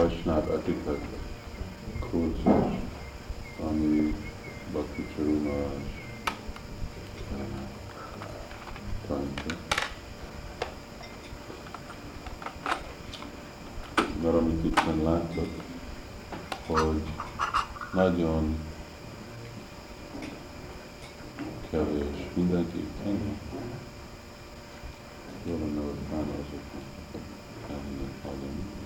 Vajsnáv etiket kurzus, ami Bhakti Charunás tanítja. Mert amit itt láttok, hogy nagyon kevés, mindenki ennyi. Jó lenne, hogy azoknak elmennek hallani.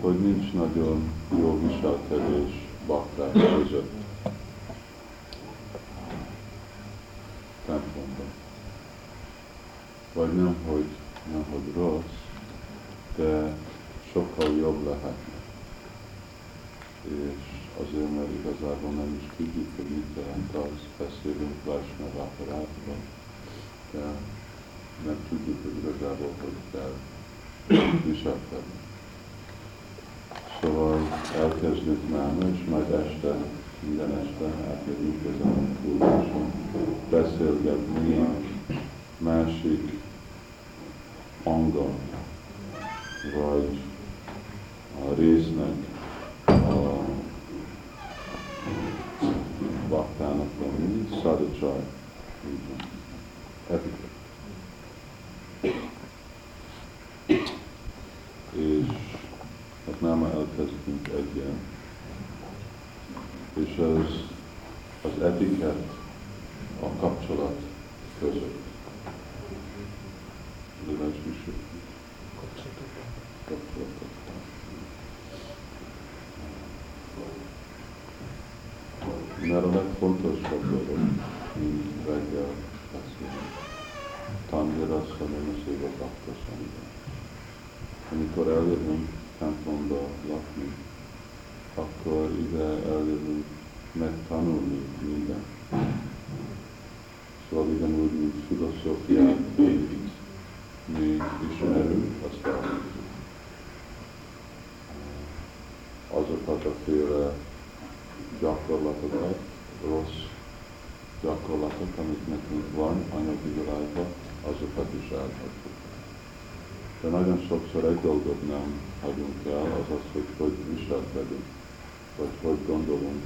Hogy nincs nagyon jó viselkedés bakták között. Templomban. Vagy nem, hogy, nem, hogy rossz, de sokkal jobb lehetne. És azért, mert igazából nem is tudjuk, hogy mit jelent az, beszélünk Vaisnava apparátban, de nem tudjuk, hogy igazából hogy kell viselkedni. Elkezdjük nála, és majd este, minden este ezen a kurzuson beszélgetni a másik angon, vagy a résznek a baktának ami szadacsaj, etika. És hát már ma elkezdtünk egy ilyen, és az, az etiket a kapcsolat között. Legalábbis kapcsolatot. Mert a legfontosabb dolog, mint reggel beszélni. Tangira Szalona Széva Bakta Amikor eljövünk templomba lakni, akkor ide eljövünk megtanulni minden. Szóval ugyanúgy, mint filozófiát, mi ismerünk, azt elmondjuk. Azokat a féle gyakorlatokat, rossz gyakorlatok, amik nekünk van anyagi világban, azokat is elhagyjuk. De nagyon sokszor egy dolgot nem hagyunk el, az az, hogy hogy viselkedünk, vagy hogy gondolunk,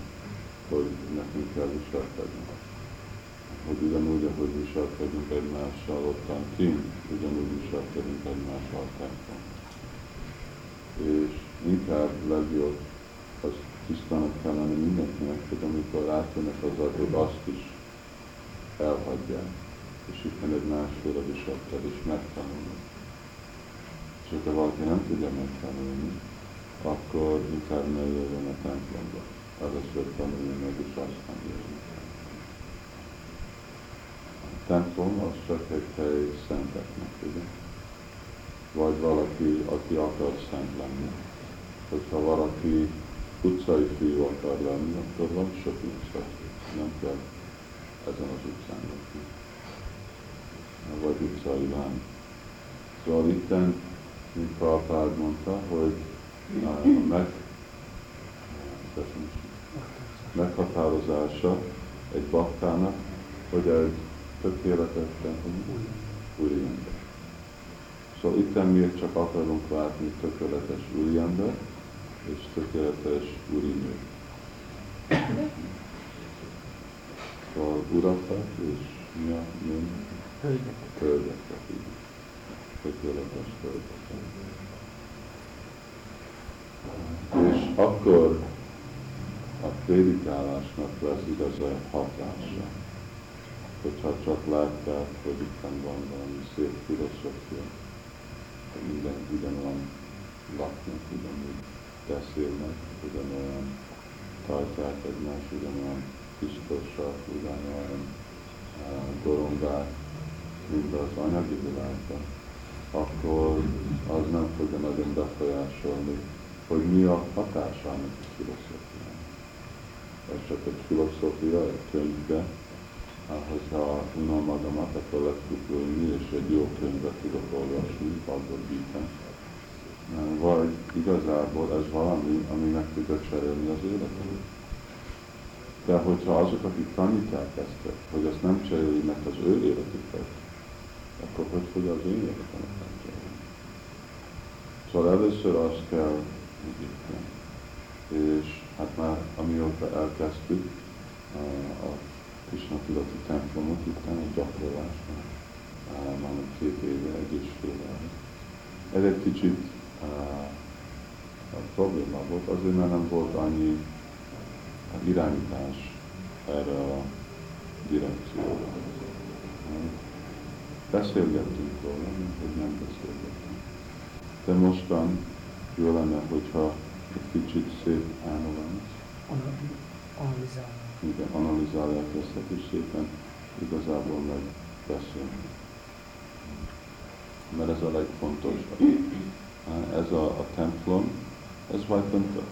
hogy nekünk kell viselkedni. Hogy ugyanúgy, ahogy viselkedünk egymással ottan kint, ugyanúgy viselkedünk egymással templom. És inkább legjobb az tisztának kell lenni mindenkinek, hogy amikor átjönnek az adók, azt is elhagyják, és itt egy másféle viselkedés megtanulni. És hogyha valaki nem tudja megtanulni, akkor inkább ne jöjjön a templomba. Először tanulni meg, és aztán jöjjön. A templom az csak egy hely szenteknek, ugye? Vagy valaki, aki akar szent lenni. Hogyha valaki utcai fiú akar lenni, akkor van sok utca, nem kell ezen az utcán lakni. Vagy utcai lány. Szóval itten, mint Prabhupád mondta, hogy a meg, meghatározása egy baktának, hogy egy tökéletes úriember. Szóval itten miért csak akarunk látni tökéletes úriember, és tökéletes úrinő. Szóval urakat és mi a nő? Hölgyeket. Tökéletes hölgyeket. És akkor a prédikálásnak lesz igazi hatása. Hogyha csak látják, hogy itt van valami szép filozófia, minden ugyanolyan laknak, ugyanúgy beszélnek, ugyanolyan tartják egymás, ugyanolyan tisztosak, ugyanolyan uh, gorongák, mint az anyagi világban, akkor az nem fogja nagyon befolyásolni, hogy mi a hatása annak a filozófiának. Ez csak egy filozófia, egy könyvbe, hogyha unom magamat, akkor le tudok ülni, és egy jó könyvet tudok olvasni, Bhagavad Gita, vagy igazából ez valami, ami meg tudja cserélni az életet. De hogyha azok, akik tanítják ezt, hogy ezt nem cseréli meg az ő életüket, akkor hogy fog az életemet megcserélni? Szóval először azt kell itten. És hát már amióta elkezdtük a Krishna tudati templomot, itt a gyakorlás már, már két éve, egy és fél éve. Ez egy kicsit a probléma volt, azért mert nem volt annyi irányítás erre a direkcióra. Beszélgettünk róla, mint hogy nem beszélgettünk. De mostan jó lenne, hogyha egy kicsit szép elmondani. Analizálni. Igen, analizálják ezt, és szépen igazából meg beszélni. Mert ez a legfontosabb. Ez a, a templom, ez Vajkanta.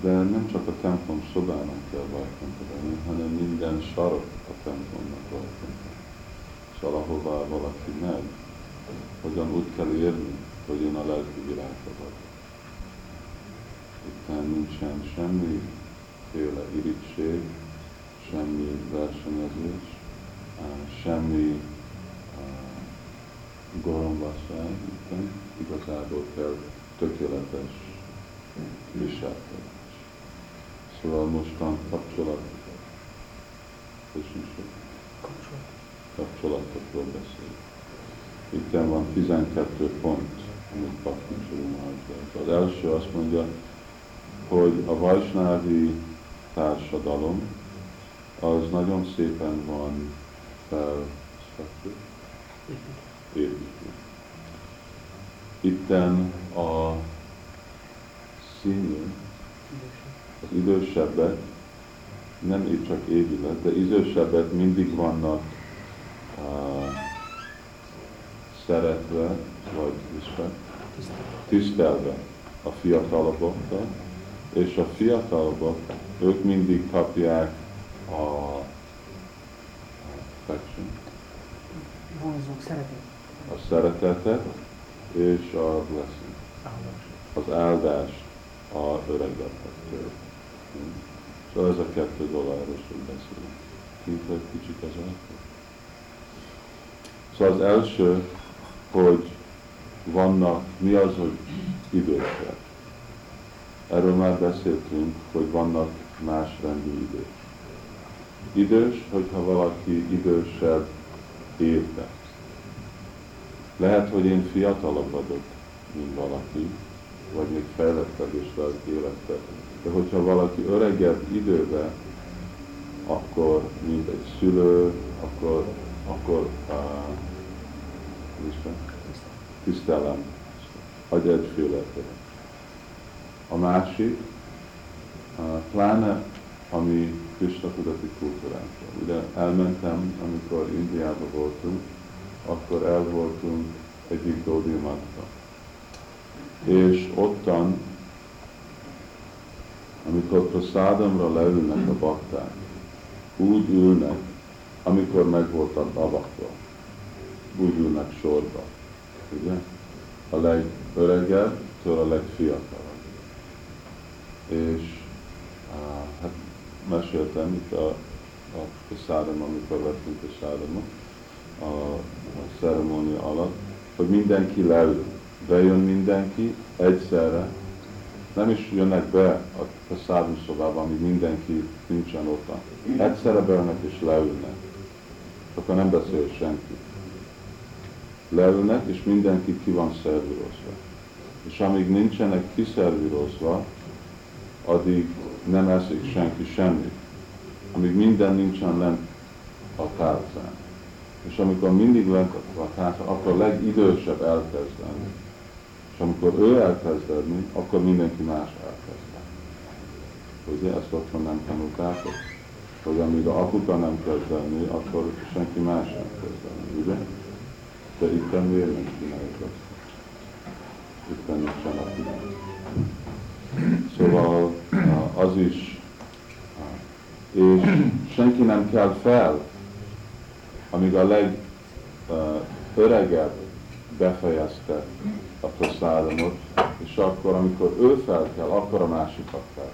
De nem csak a templom szobának kell Vajkanta lenni, hanem minden sarok a templomnak Vajkanta. Ahová valaki megy, hogyan úgy kell érni, hogy én a lelki vagyok. Itt nincsen semmi féle irítség, semmi versenyezés, semmi gorombaság, igazából kell tökéletes viselkedés. Szóval mostan kapcsolat, kapcsolatokról beszél. Itt van 12 pont, amit Baknicsú Az első azt mondja, hogy a vajsnávi társadalom az nagyon szépen van fel építve. Itten a senior, az idősebbek, nem így csak évileg, de idősebbek mindig vannak szeretve, vagy tisztelve a fiatalabbokkal, és a fiatalabbak, ők mindig kapják a, affection. szeretet. A szeretetet és a blessing. Az áldást a öregedhettől. Szóval ez a kettő dolog, erről hogy beszélünk. Kint egy kicsit az elkö. Szóval az első, hogy vannak, mi az, hogy idősek. Erről már beszéltünk, hogy vannak más rendű idős. Idős, hogyha valaki idősebb érte. Lehet, hogy én fiatalabb vagyok, mint valaki, vagy még fejlettebb és az életbe. De hogyha valaki öregebb időbe, akkor mint egy szülő, akkor, akkor uh, tisztelem, adj egy félretet. A másik, uh, pláne ami Krishna tudati kultúránkról. Ugye elmentem, amikor Indiában voltunk, akkor el voltunk egyik Dódiumatra. És ottan, amikor prasádamra leülnek a bakták, úgy ülnek, amikor meg voltak avatva. Úgy ülnek sorba. Ugye? A legöregebb, től a legfiatalabb. És hát meséltem itt a, a, szádom, amikor vettünk a szádomot, a, a ceremónia alatt, hogy mindenki leül. Bejön mindenki egyszerre, nem is jönnek be a, a szobába, amíg mindenki nincsen ott. Egyszerre bejönnek és leülnek. Akkor nem beszél senki. Leülnek, és mindenki ki van szervírozva. És amíg nincsenek kiszervírozva, addig nem eszik senki semmit, amíg minden nincsen lent a tárcán. És amikor mindig lent a tárcán, akkor a legidősebb elkezdeni. És amikor ő elkezdeni, akkor mindenki más elkezdeni. Ugye ezt otthon nem tanultátok? Hogy amíg a apuka nem kezdeni, akkor senki más nem kezdeni, ugye? De itt miért nem csináljuk azt? Itt nincsen apuka. Szóval az is, és senki nem kell fel, amíg a legöregebb befejezte a prasádamot, és akkor, amikor ő fel kell, akkor a másikat kell.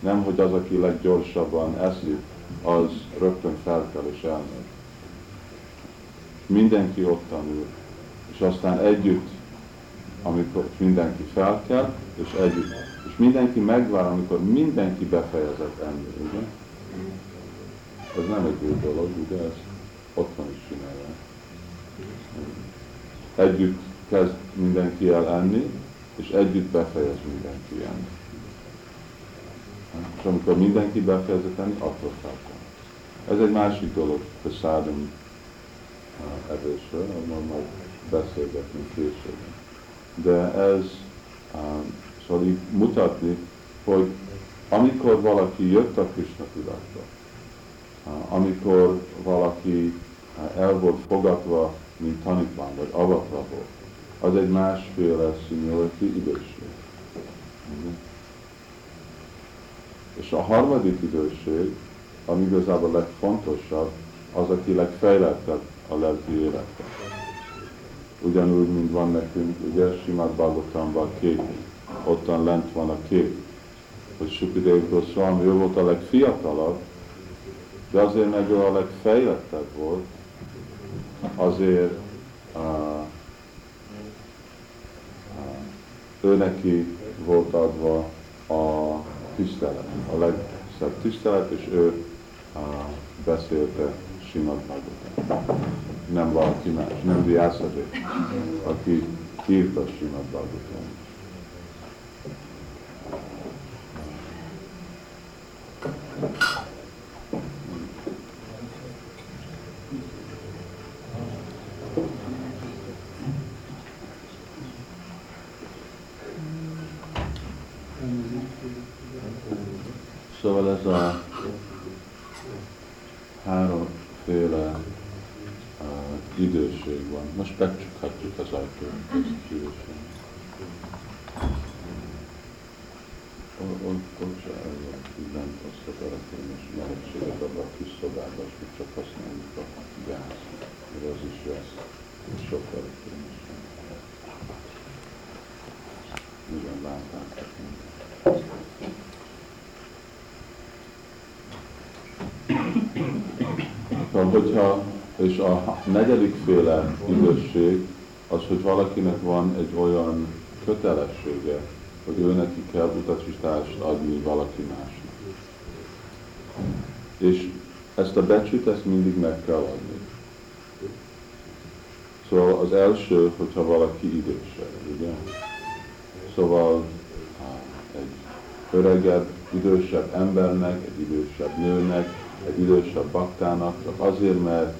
Nem, hogy az, aki leggyorsabban eszik, az rögtön fel kell és elmegy. Mindenki ott tanul, és aztán együtt amikor mindenki felkel, és együtt. És mindenki megvár, amikor mindenki befejezett enni, ugye? Ez nem egy jó dolog, ugye? Ez otthon is csinálják. Együtt kezd mindenki el enni, és együtt befejez mindenki enni. És amikor mindenki befejezett enni, akkor felkel. Ez egy másik dolog, a szádom evésről, onnan majd beszélgetünk később. De ez szóval így mutatni, hogy amikor valaki jött a Krishna tudatba, amikor valaki el volt fogadva, mint tanítvány, vagy avatva volt, az egy másféle seniority időség. És a harmadik időség, ami igazából legfontosabb, az, aki legfejlettebb a lelki életben. Ugyanúgy, mint van nekünk, ugye, Simát Bhagavatamban kép, ottan lent van a kép, hogy Sukidev Goswami, ő volt a legfiatalabb, de azért meg ő a legfejlettebb volt, azért uh, uh, ő neki volt adva a tisztelet, a legszebb tisztelet, és ő uh, beszélte Simad Bhagavatam. Nem valaki más, nem Vyászadé, aki írta Simad Bhagavatam. Szóval ez a háromféle uh, időség van. Most becsukhatjuk az ajtót, ezt időség. Ott, ott se nem azt a elektromos melegséget abban a kis szobában, és csak használjuk a gáz, mert az is lesz sok elektromos. Igen, látták. Szóval, hogyha, és a negyedik féle idősség az, hogy valakinek van egy olyan kötelessége, hogy ő neki kell utasítást adni valaki másnak. És ezt a becsüt, ezt mindig meg kell adni. Szóval az első, hogyha valaki idősebb, ugye? Szóval egy öregebb, idősebb embernek, egy idősebb nőnek, egy idősebb baktának, csak azért, mert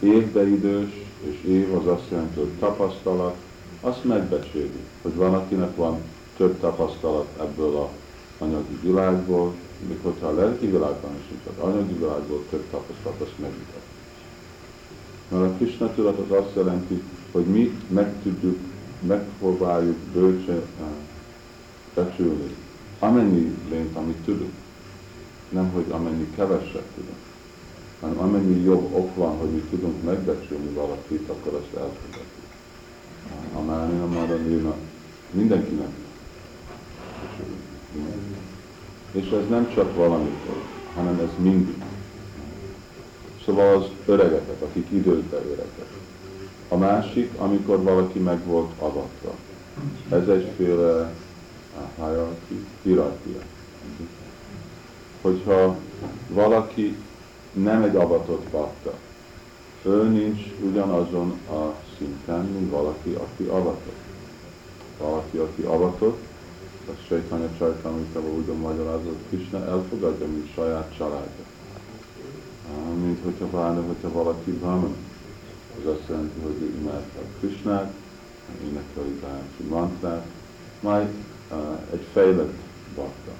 évbe idős, és év az azt jelenti, hogy tapasztalat, azt megbecsüli, hogy van, akinek van több tapasztalat ebből a anyagi világból, még hogyha a lelki világban is az anyagi világból több tapasztalat, azt megmutat. Mert a Krishna tudat az azt jelenti, hogy mi meg tudjuk, megpróbáljuk bölcsen becsülni amennyi lényt, amit tudunk nem hogy amennyi keveset tudunk, hanem amennyi jobb ok van, hogy mi tudunk megbecsülni valakit, akkor azt elfogadjuk. A Márina Maradina mindenkinek és ez nem csak valamikor, hanem ez mindig. Szóval az öregeket, akik időben öregek. A másik, amikor valaki meg volt avatva. Ez egyféle hierarchia hogyha valaki nem egy avatott bakta, ő nincs ugyanazon a szinten, mint valaki, aki avatott. Valaki, aki avatott, a Sejtanya Csajtamita úgy a magyarázat, Krishna elfogadja, mint saját családja. Mint hogyha pláne, hogyha valaki Brahman, az azt jelenti, hogy ő imádta a Krishnát, énekeli Gayatri mantrát, majd egy fejlett bakta.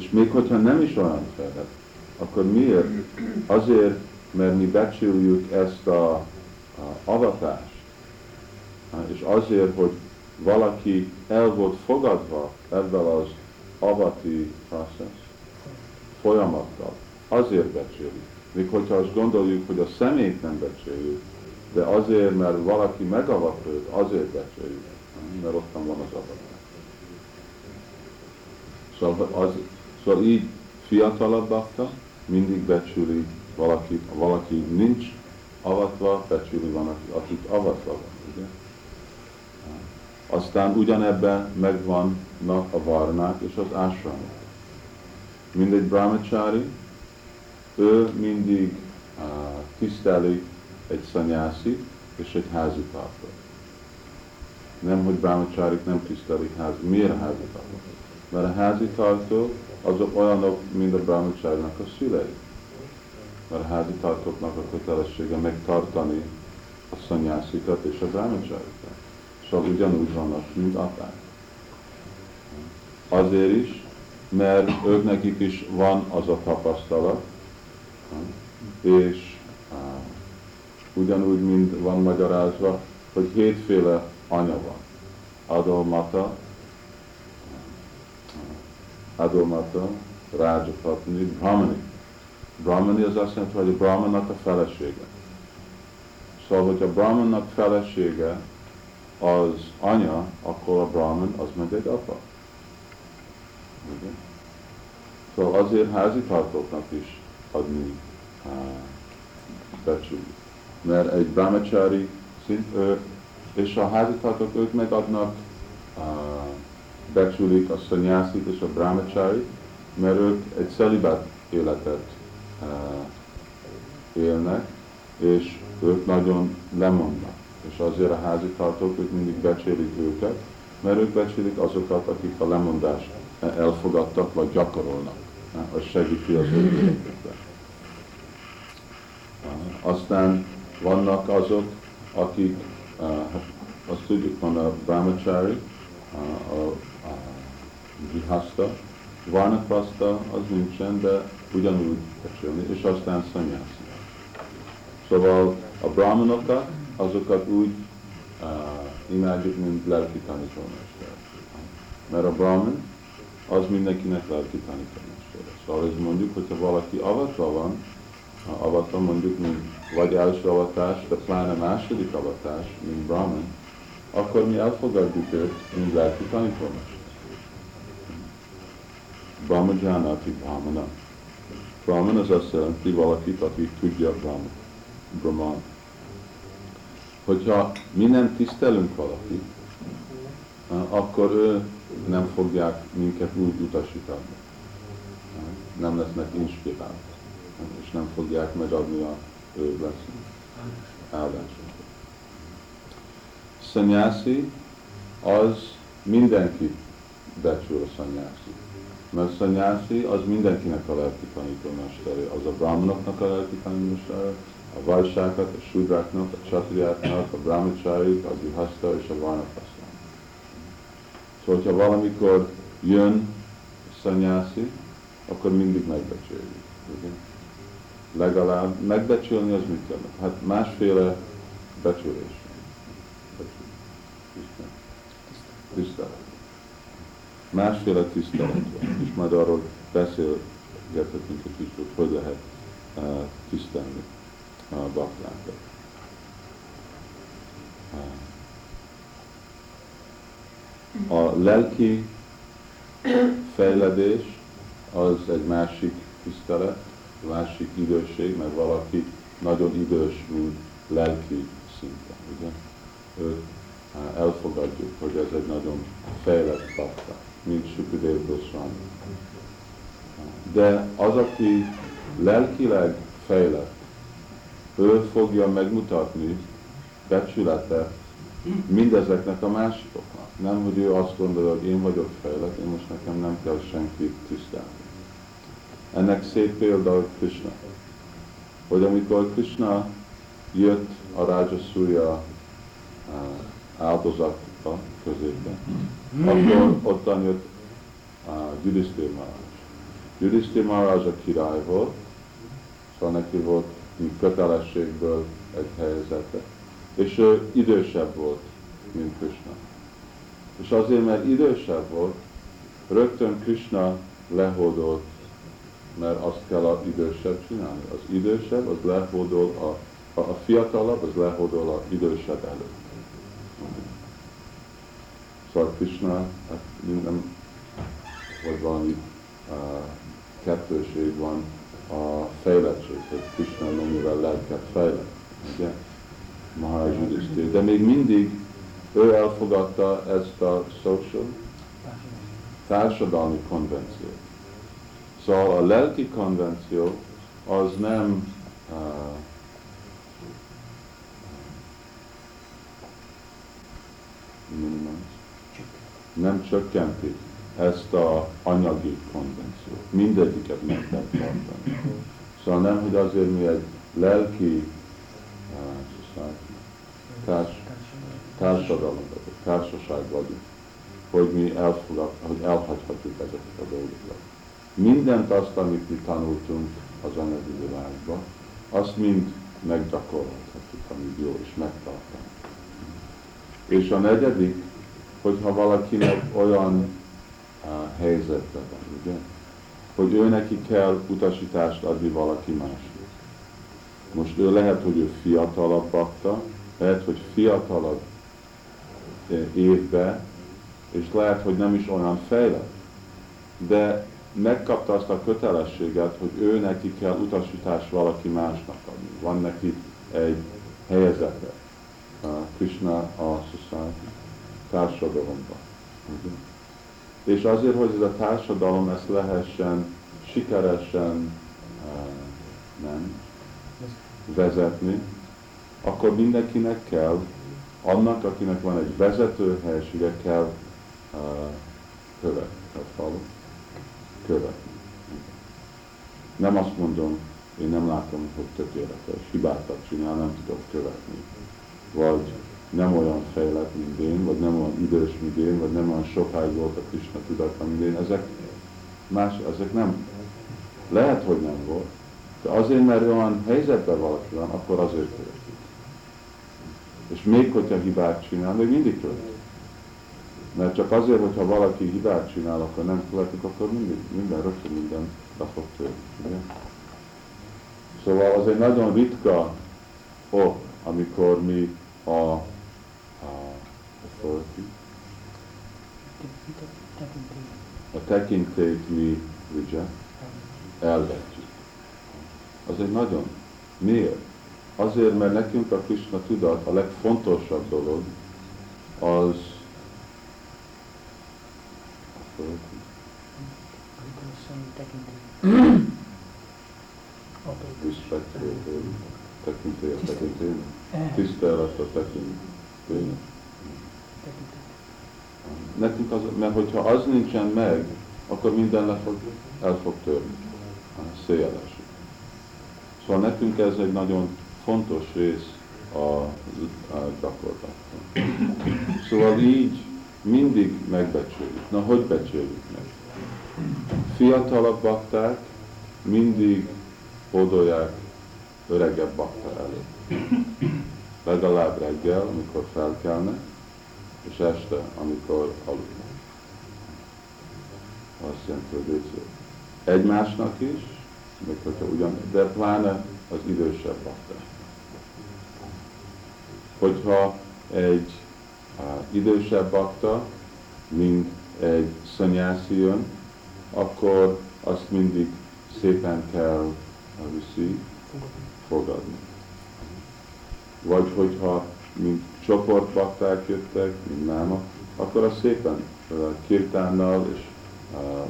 És még hogyha nem is olyan fejlett, akkor miért? Azért, mert mi becsüljük ezt a, a avatást, és azért, hogy valaki el volt fogadva ebben az avati process folyamattal, azért becsüljük. Még hogyha azt gondoljuk, hogy a szemét nem becsüljük, de azért, mert valaki megavat azért becsüljük, mert ottan van az avatás. Szóval az, Szóval így fiatalabbakta mindig becsüli valakit, ha valaki nincs avatva, becsüli van, akit avatva van, ugye? Aztán ugyanebben megvannak a varnák és az ásramok. Mindegy brahmachari, ő mindig uh, tiszteli egy szanyászi és egy házitársa. Nem, hogy brahmacharik nem tisztelik ház. Miért a házitársa? Mert a házitartó azok olyanok, mint a brahmachárnak a szülei. Mert a házitartóknak a kötelessége megtartani a szanyászikat és a brahmacsárikat. Szóval ugyanúgy vannak, mint apák. Azért is, mert ők nekik is van az a tapasztalat, és ugyanúgy, mint van magyarázva, hogy hétféle anya van. Adolmata, Adolmata, Rajapatni, Brahmani. Brahmani az azt jelenti, hogy a Brahmannak a felesége. Szóval, hogy a Brahmannak felesége az anya, akkor a Brahman az meg egy apa. Ugye? Szóval azért házi tartóknak is adni becsült. Mert egy brahmachari szint, ő, és a házitartók ők megadnak, becsülik a szanyászit és a brahmachari, mert ők egy celibát életet uh, élnek, és ők nagyon lemondnak. És azért a házi tartók ők mindig becsélik őket, mert ők becsélik azokat, akik a lemondást elfogadtak, vagy gyakorolnak. Az segíti az ő. Aztán vannak azok, akik, hát azt tudjuk, van a brahmachari, a, a, a jihasta, varnapasta az nincsen, de ugyanúgy becsülni, és aztán szanyászi. Szóval a brahmanokat, azokat úgy uh, imádjuk, mint lelki tanítómester. Mert a brahman az mindenkinek lelki tanítómester. Szóval ez mondjuk, hogyha valaki avatva van, avatva mondjuk, mint vagy első avatás, de pláne második avatás, mint brahman, akkor mi elfogadjuk őt, mint lelki tanítómester. Brahmajanati Brahmana. Brahman az azt jelenti valakit, aki tudja Brahman. Brahman. Hogyha mi nem tisztelünk valakit, akkor ő nem fogják minket úgy utasítani. Nem lesznek inspirált, és nem fogják megadni a ő leszünk. Áldásokat. Szanyászi az mindenki becsül a szanyászi. Mert az mindenkinek a lelki tanítómestere, az a brahmanoknak a lelki tanítómestere, a vajsákat, a sudráknak, a csatriáknak, a brahmacsárik, a gihaszta és a varnapaszta. Szóval, hogyha valamikor jön szanyászi, akkor mindig megbecsüljük. Legalább megbecsülni az mit jelent? Hát másféle becsülés. Tisztelet. Másféle tisztelet van, és majd arról beszélgethetünk egy kicsit, hogy lehet uh, tisztelni a baklákat. A lelki fejledés az egy másik tisztelet, másik időség, mert valaki nagyon idős úgy lelki szinten, ugye? Őt elfogadjuk, hogy ez egy nagyon fejlett bakta, mint Sukadev Goswami. De az, aki lelkileg fejlett, ő fogja megmutatni becsületet mindezeknek a másikoknak. Nem, hogy ő azt gondolja, hogy én vagyok fejlett, én most nekem nem kell senki tisztelni. Ennek szép példa Krishna. Hogy amikor Krishna jött a Rajasúja uh, áldozatba közében, akkor ottan jött Yudhiszthir Maharaj. Yudhiszthir Maharaj a király volt, szóval neki volt mint kötelességből egy helyzete. És ő idősebb volt, mint Krishna. És azért, mert idősebb volt, rögtön Krishna lehódolt, mert azt kell az idősebb csinálni. Az idősebb, az lehódol, a, a, a fiatalabb, az lehódol a idősebb előtt. Szóval Krishna, hát minden, vagy valami uh, kettőség van a fejlettség, hogy Krishna mennyivel lelket fejlett, ugye? Maharaj De még mindig ő elfogadta ezt a social társadalmi konvenciót. Szóval a lelki konvenció az nem uh, nem csökkenti ezt a anyagi konvenciót. Mindegyiket meg kell tartani. Szóval nem, hogy azért mi egy lelki uh, társ, társadalom, társaság vagyunk, hogy mi elfogad, hogy elhagyhatjuk ezeket a dolgokat. Mindent azt, amit mi tanultunk az anyagi világban, azt mind meggyakorolhatjuk, ami jó, és megtartani. És a negyedik, hogyha valakinek olyan uh, helyzetben van, ugye, hogy ő neki kell utasítást adni valaki másnak. Most ő lehet, hogy ő fiatalabb bakta, lehet, hogy fiatalabb évbe, és lehet, hogy nem is olyan fejlett, de megkapta azt a kötelességet, hogy ő neki kell utasítást valaki másnak adni. Van neki egy helyzete, Krishna a society társadalomban. És azért, hogy ez a társadalom ezt lehessen sikeresen nem vezetni, akkor mindenkinek kell, annak, akinek van egy vezető helysége, kell követni, a falu, követni. Nem azt mondom, én nem látom, hogy tökéletes, hibákat csinál, nem tudok követni. Vagy nem olyan fejlett, mint én, vagy nem olyan idős, mint én, vagy nem olyan sokáig volt a Krishna tudata, mint én. Ezek, más, ezek nem, lehet, hogy nem volt, de azért, mert olyan helyzetben valaki van, akkor azért követi. És még hogyha hibát csinál, még mindig követi. Mert csak azért, hogyha valaki hibát csinál, akkor nem követik, akkor mindig, minden, rögtön minden le fog törni. Szóval az egy nagyon ritka ok, amikor mi a authority, a tekintélyt mi reject, elvetjük. Az egy nagyon, miért? Azért, mert nekünk a Krishna tudat a legfontosabb dolog, az Respect tekintély a tekintélynek. Tisztelet a tekintélynek. Nekünk az, mert hogyha az nincsen meg, akkor minden le fog, el fog törni. Széles. Szóval nekünk ez egy nagyon fontos rész a, a gyakorlatban. Szóval így mindig megbecsüljük. Na, hogy becsüljük meg? Fiatalabb bakták mindig hódolják öregebb bakta elé. Legalább reggel, amikor felkelnek, és este, amikor aludnak. Azt jelenti, hogy egymásnak is, még hogyha ugyan, de pláne az idősebb bakták. Hogyha egy idősebb bakta, mint egy szanyászi jön, akkor azt mindig szépen kell viszi, fogadni. Vagy hogyha mint csoportbakták jöttek, mint náma, akkor azt szépen kirtánnal és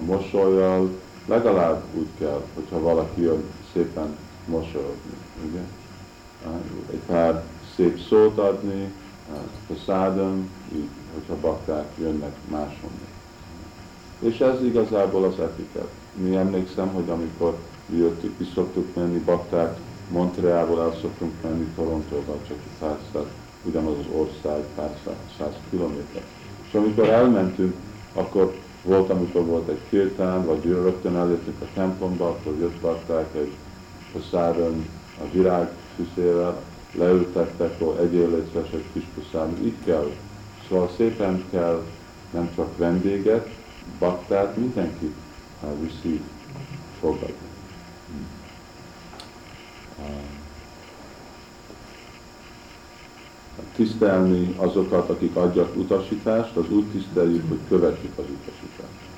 mosolyjal, legalább úgy kell, hogyha valaki jön szépen mosolyogni. Ugye? Egy pár szép szót adni, szádom, így, hogyha bakták jönnek máshonnan. És ez igazából az etiket. Mi emlékszem, hogy amikor mi jöttük, mi szoktuk menni bakták, Montrealból el szoktunk menni Torontóba, csak pár száz, ugyanaz az ország, pár száz, kilométer. És amikor elmentünk, akkor volt, amikor volt egy kirtán, vagy rögtön eljöttünk a templomba, akkor jött bakták egy száron a virág füszével, leültettek, hogy egyél létszes egy kis puszán, így kell. Szóval szépen kell nem csak vendéget, baktát, mindenki viszi fogadni. Tisztelni azokat, akik adják utasítást, az úgy tiszteljük, hogy követjük az utasítást.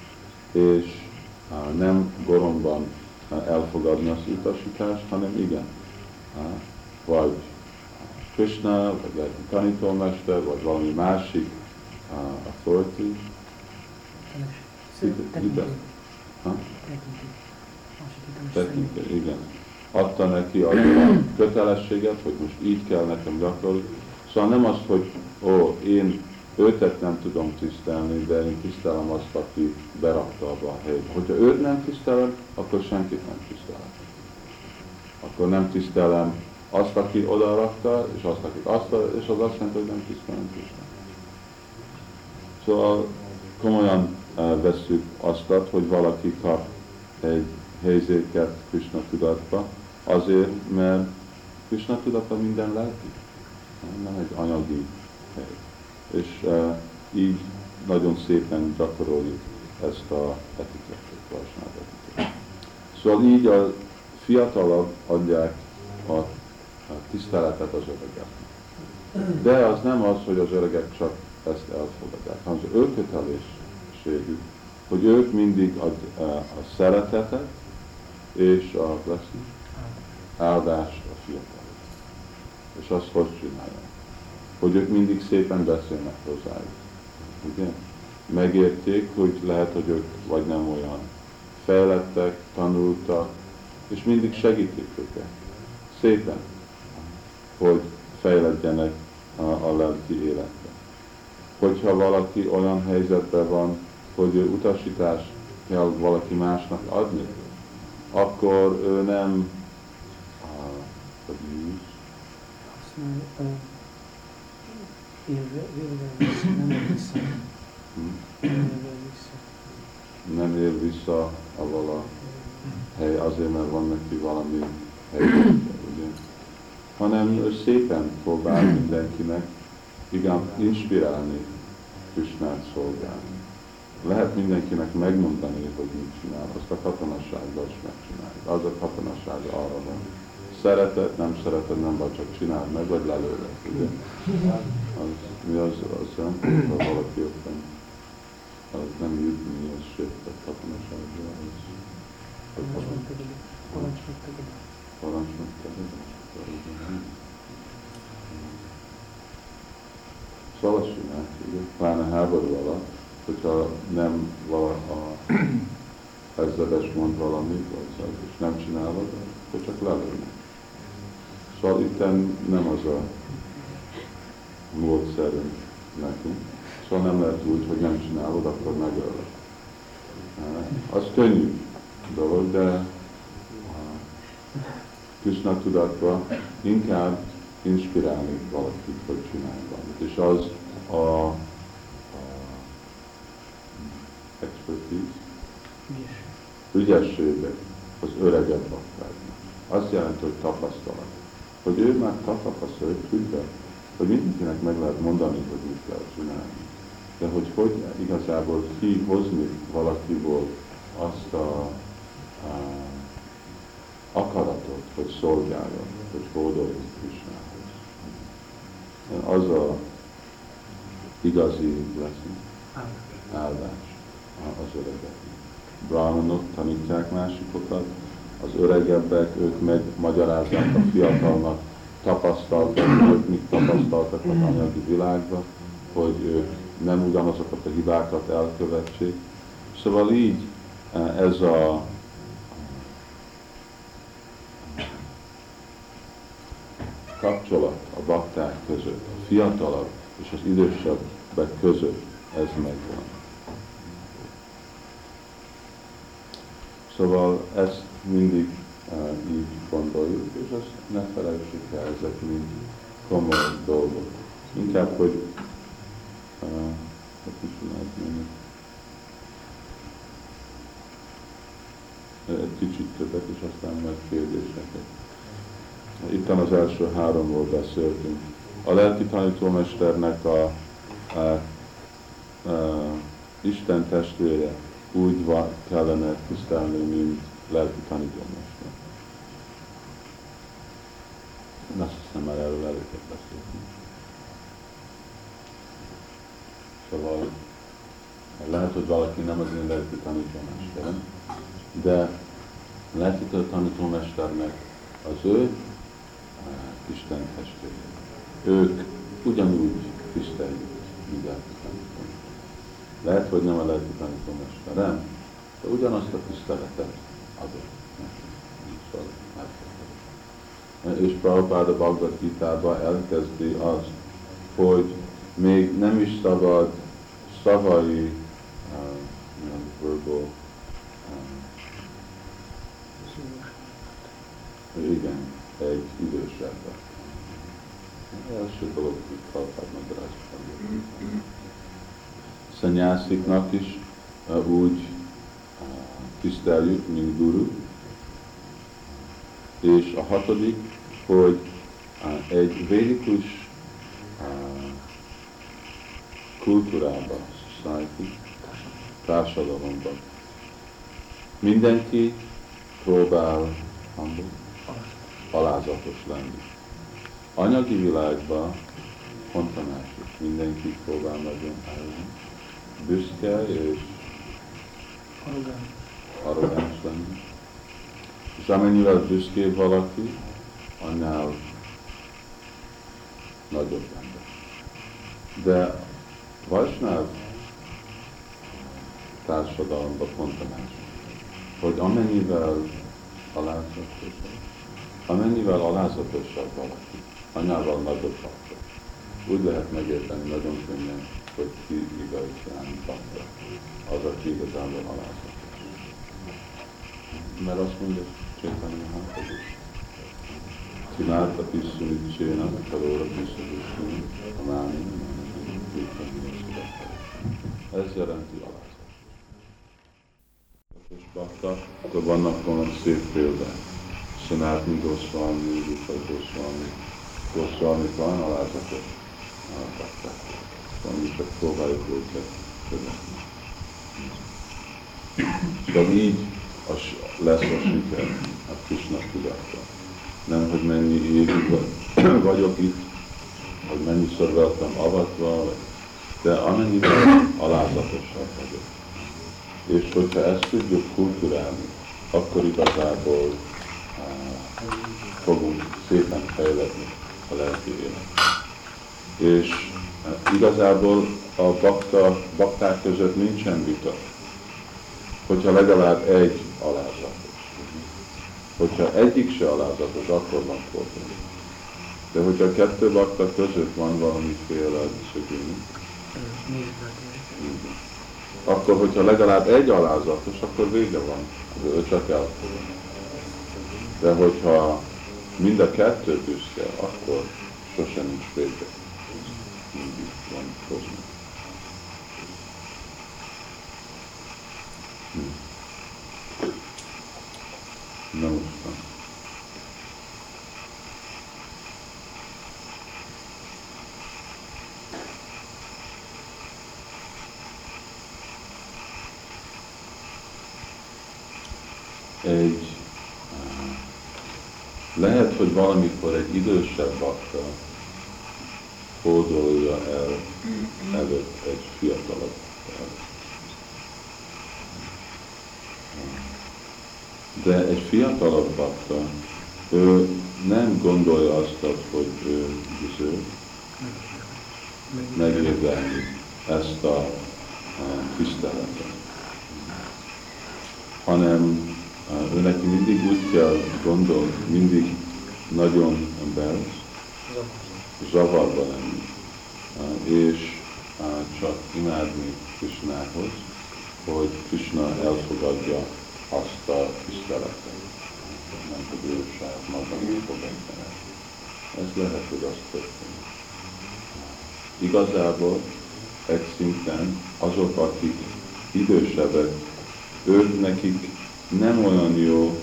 És nem goromban elfogadni az utasítást, hanem igen. Vagy Krishna, vagy lelki tanítómester, vagy valami másik authority. Tekinti, igen. Adta neki a kötelességet, hogy most így kell nekem gyakorolni. Szóval nem az, hogy ó, én őtet nem tudom tisztelni, de én tisztelem azt, aki berakta abba a helybe. Hogyha őt nem tisztelem, akkor senkit nem tisztelem. Akkor nem tisztelem azt, aki oda rakta, és azt, aki azt, és az azt jelenti, hogy nem tisztelem Krisztát. Szóval komolyan uh, veszük azt, hogy valaki kap egy helyzéket Krishna tudatba, azért, mert Krishna tudata minden lelki, nem egy anyagi hely és uh, így nagyon szépen gyakoroljuk ezt a etikettet, Vajsnáv etikettet. Szóval így a fiatalabb adják a, a tiszteletet az öregeknek. De az nem az, hogy az öregek csak ezt elfogadják, hanem az ő kötelességük, hogy ők mindig a, a, a szeretetet és a blessing, áldást a fiatalok. És azt hogy csinálják? hogy ők mindig szépen beszélnek hozzájuk. Ugye? Megérték, hogy lehet, hogy ők vagy nem olyan fejlettek, tanultak, és mindig segítik őket. Szépen, hogy fejledjenek a, a lelki életbe. Hogyha valaki olyan helyzetben van, hogy ő utasítást kell valaki másnak adni, akkor ő nem uh, hogy élve, vissza, nem él. Nem él vissza avval a hely azért, mert van neki valami hely, ugye? hanem szépen próbál mindenkinek igen, inspirálni Krisnát szolgálni. Lehet mindenkinek megmondani, hogy mit csinál, azt a katonasággal is megcsinálja. Az a katonaság arra van. Szereted, nem szereted, nem vagy, csak csináld meg, vagy lelőled. Ugye? az, mi az, az ha valaki ottan, az nem jutni, az sértett katonaságra, az parancs. Szóval azt csinálják, ugye, pláne háború alatt, hogyha nem vala a ezredes mond valamit, vagy és nem csinálod, akkor csak lelőnek. Szóval itt nem az a módszerünk nekünk. Szóval nem lehet úgy, hogy nem csinálod, akkor megölök. Az könnyű dolog, de Krishna tudatba inkább inspirálni valakit, hogy csinálj valamit. És az a, a expertise, ügyessége az öregebb baktáknak. Azt jelenti, hogy tapasztalat. Hogy ő már tapasztalja, hogy tudja, hogy mindenkinek meg lehet mondani, hogy mit kell csinálni. De hogy hogy igazából kihozni valakiból azt a, a akaratot, hogy szolgáljon, hogy hódoljon Krisnához. Az a igazi lesz áldás az öregeknek. Brahmanok tanítják másikokat, az öregebbek, ők megmagyarázzák a fiatalnak, tapasztaltak, hogy mit tapasztaltak az anyagi világban, hogy ők nem ugyanazokat a hibákat elkövetsék. Szóval így eh, ez a kapcsolat a bakták között, a fiatalabb és az idősebbek között, ez megvan. Szóval ezt mindig így gondoljuk, és azt ne felejtsük el, ezek mind komoly dolgok. Inkább, hogy hogy is lehet egy kicsit többet, és aztán majd kérdéseket. Itt az első háromról beszéltünk. A lelki tanítómesternek a, a, a Isten testvére úgy kellene tisztelni, mint lelki tanítómester. Én azt hiszem, már erről előket beszéltünk. Szóval lehet, hogy valaki nem az én lelki tanítómesterem, de lelki tanítómesternek az ő uh, Isten testvére. ők ugyanúgy tiszteljük mindjárt Lehet, hogy nem a lelki tanítómesterem, de ugyanazt a tiszteletet És Prabhupáda Bhagavad gita elkezdi azt, hogy még nem is szabad szavai, uh, verbal, um, igen, egy idősebbet. Első dolog, hogy Prabhupád magyarázat. Szanyásziknak is uh, úgy tiszteljük, mint guru. És a hatodik, hogy egy védikus kultúrában, society, társadalomban. Mindenki próbál humble, alázatos lenni. Anyagi világban pont a másik. Mindenki próbál nagyon állni. Büszke és arrogáns lenni. És amennyivel büszkébb valaki, annál nagyobb ember. De Vajsnáv társadalomban pont a másik, hogy amennyivel alázatosabb, amennyivel alázatosabb valaki, anyával nagyobb bakta. Úgy lehet megérteni nagyon könnyen, hogy ki igazán bakta, az, aki igazából alázatos. Mert azt mondja, Csétani Mahaprabhu, Csinálta pisszuni csénak, kalóra pisszuni, a máni, ez jelenti alázat. És bakta, akkor vannak valami szép példák. Sanátni Goswami, Rupa Goswami, Goswami van alázatos bakták. Ami csak próbáljuk őket követni. Szóval így az lesz a siker a Krishna tudata. Nem, hogy mennyi évig vagyok itt, hogy mennyiszer voltam avatva, vagy de amennyiben alázatosabb vagyok. És hogyha ezt tudjuk kulturálni, akkor igazából uh, fogunk szépen fejledni a lelki élet. És igazából a bakta, bakták között nincsen vita, hogyha legalább egy alázatos. Hogyha egyik se alázatos, akkor van probléma. De hogyha a kettő bakta között van valamiféle szögény, akkor, hogyha legalább egy alázatos, akkor vége van. Ő csak elfogadja. De hogyha mind a kettő büszke, akkor sosem nincs vége. Mindig van kozma. Hm. Most egy, lehet, hogy valamikor egy idősebb bakta hódolja el előtt egy fiatalabb De egy fiatalabb bakta, ő nem gondolja azt, hogy ő bizony megérdelmi ezt a, tiszteletet, hanem ő neki mindig úgy kell gondol, mindig nagyon belsz, zavarba lenni, és csak imádni Krishnához, hogy Krishna elfogadja azt a tiszteletet, nem ő saját maga fogadja Ez lehet, hogy azt történik. Igazából egy szinten azok, akik idősebbek, ők nekik nem olyan jó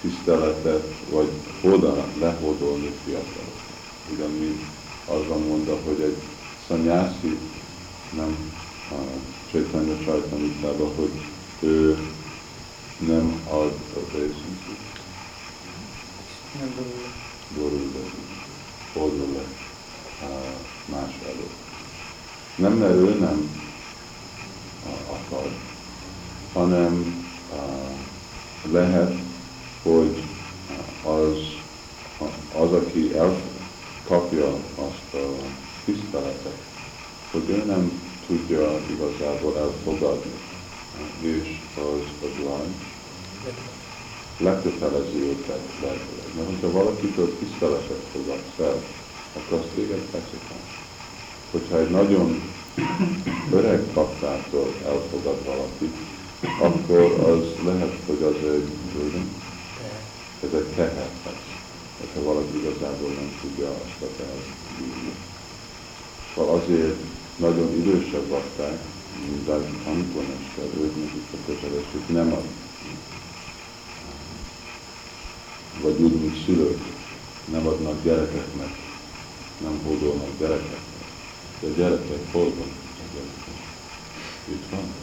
tiszteletet, vagy oda lehódolni fiatal. Ugyan, mint azon mondta, hogy egy szanyászi nem a Csaitanya Csajtanitában, hogy ő nem ad a részünk. Nem borul le. Borul le más előtt. Nem, mert ő nem akar, hanem lehet, hogy az, az aki el, kapja azt a tiszteletet, hogy ő nem tudja igazából elfogadni, és az a lány lekötelezi őket lelkileg. Mert hogyha valakitől tiszteletet fogadsz el, akkor azt téged feszíteni. Hogyha egy nagyon öreg baktától elfogad valaki, akkor az lehet, hogy az egy ez egy teher lesz, hogyha valaki igazából nem tudja azt a tehert Szóval azért nagyon idősebb bakták, a tanítómester, ők nekik a kötelesség nem ad. Vagy úgy, mint szülők, nem adnak gyerekeknek, nem hódolnak gyerekeknek. De a gyerekek hol van? Itt van?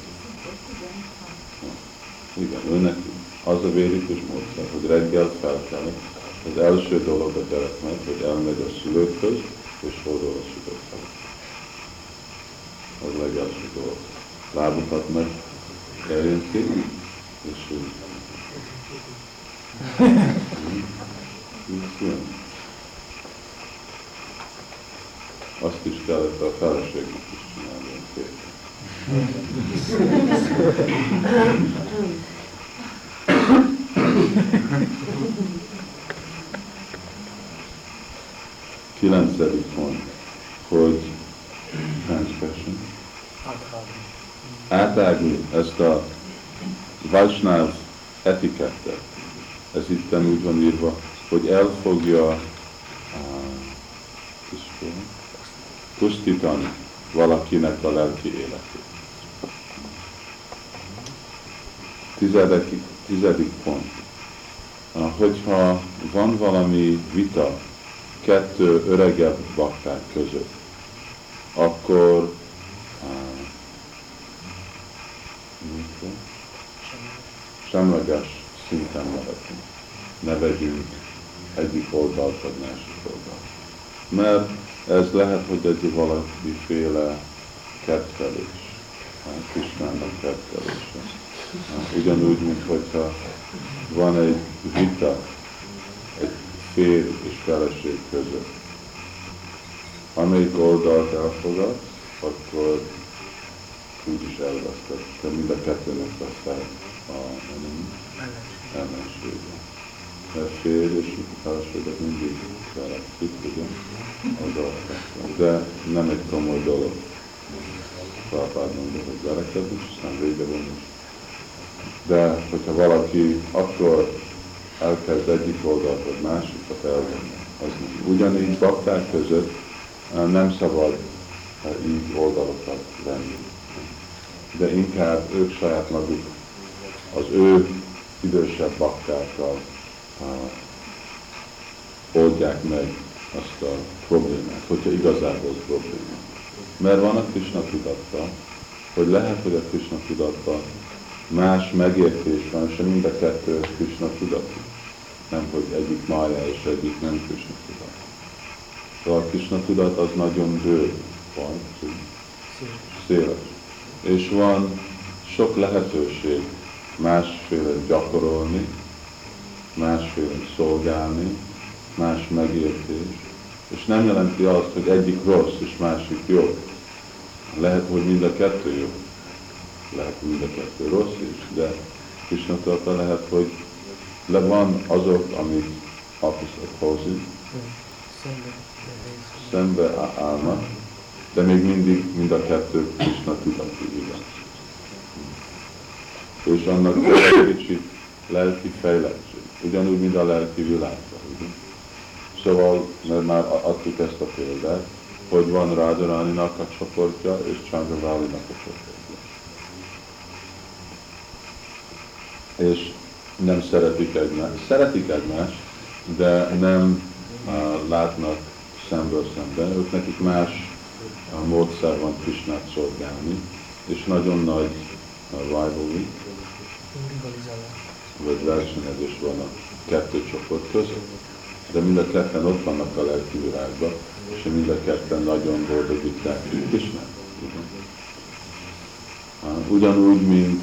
Igen, őnek az a vérikus módszer, hogy reggel felkelni, az első dolog a gyereknek, hogy elmegy a szülőkhöz, és hódol a szülők az legelső dolog. Lábukat meg eljön ki, és. Azt is kellett a feleségnek is csinálni a két. Kilencedik pont, hogy átrágni ezt a Vajsnáv etikettet. Ez itt úgy van írva, hogy elfogja uh, pusztítani valakinek a lelki életét. Tizedik, tizedik pont. Uh, hogyha van valami vita kettő öregebb bakták között, akkor semleges szinten maradjunk. Ne vegyünk egyik oldalt vagy másik oldalt. Mert ez lehet, hogy egy valamiféle kettelés, Kisnának kettelése. Ugyanúgy, mint hogyha van egy vita, egy férj és feleség között. Amelyik oldalt elfogad, akkor úgyis elvesztett, de mind a kettőnek lesz a ellensége. Mert férj és feleséget mindig szeretik, ugye, az de nem egy komoly dolog. Prabhupád mondja, hogy verekedni, és aztán vége van is. De hogyha valaki akkor elkezd egyik oldalt, vagy másikat elvenni, az nem. Ugyanígy bakták között eh, nem szabad eh, így oldalokat venni. De inkább ők saját maguk az ő idősebb baktákkal oldják meg azt a problémát, hogyha igazából probléma. Mert van a Krishna tudatta, hogy lehet, hogy a Krishna tudatban más megértés van, és mind a kettő Krishna tudatú. Nem, hogy egyik mája és egyik nem Krishna tudat. De a Krishna tudat az nagyon bő van, széles. És van sok lehetőség másféle gyakorolni, másféle szolgálni, más megértés, és nem jelenti azt, hogy egyik rossz és másik jó. Lehet, hogy mind a kettő jó. Lehet, hogy mind a kettő rossz is, de Krishna lehet, hogy le van azok, amik opposite opposite, szembe állnak, de még mindig mind a kettő Krishna tudatú igaz és annak egy kicsit lelki fejlettség. Ugyanúgy, mint a lelki világban. Ugye? Szóval, mert már adtuk ezt a példát, hogy van Rádaraninak a csoportja, és Csandraválinak a csoportja. És nem szeretik egymást. Szeretik egymást, de nem uh, látnak szemből szemben. Ők nekik más uh, módszer van Krisnát szolgálni, és nagyon nagy uh, rivalry, vagy versenyezés van a kettő csoport között. De mind a ketten ott vannak a lelki világban, és mind a ketten nagyon boldogítják Krisnát. Ugyanúgy, mint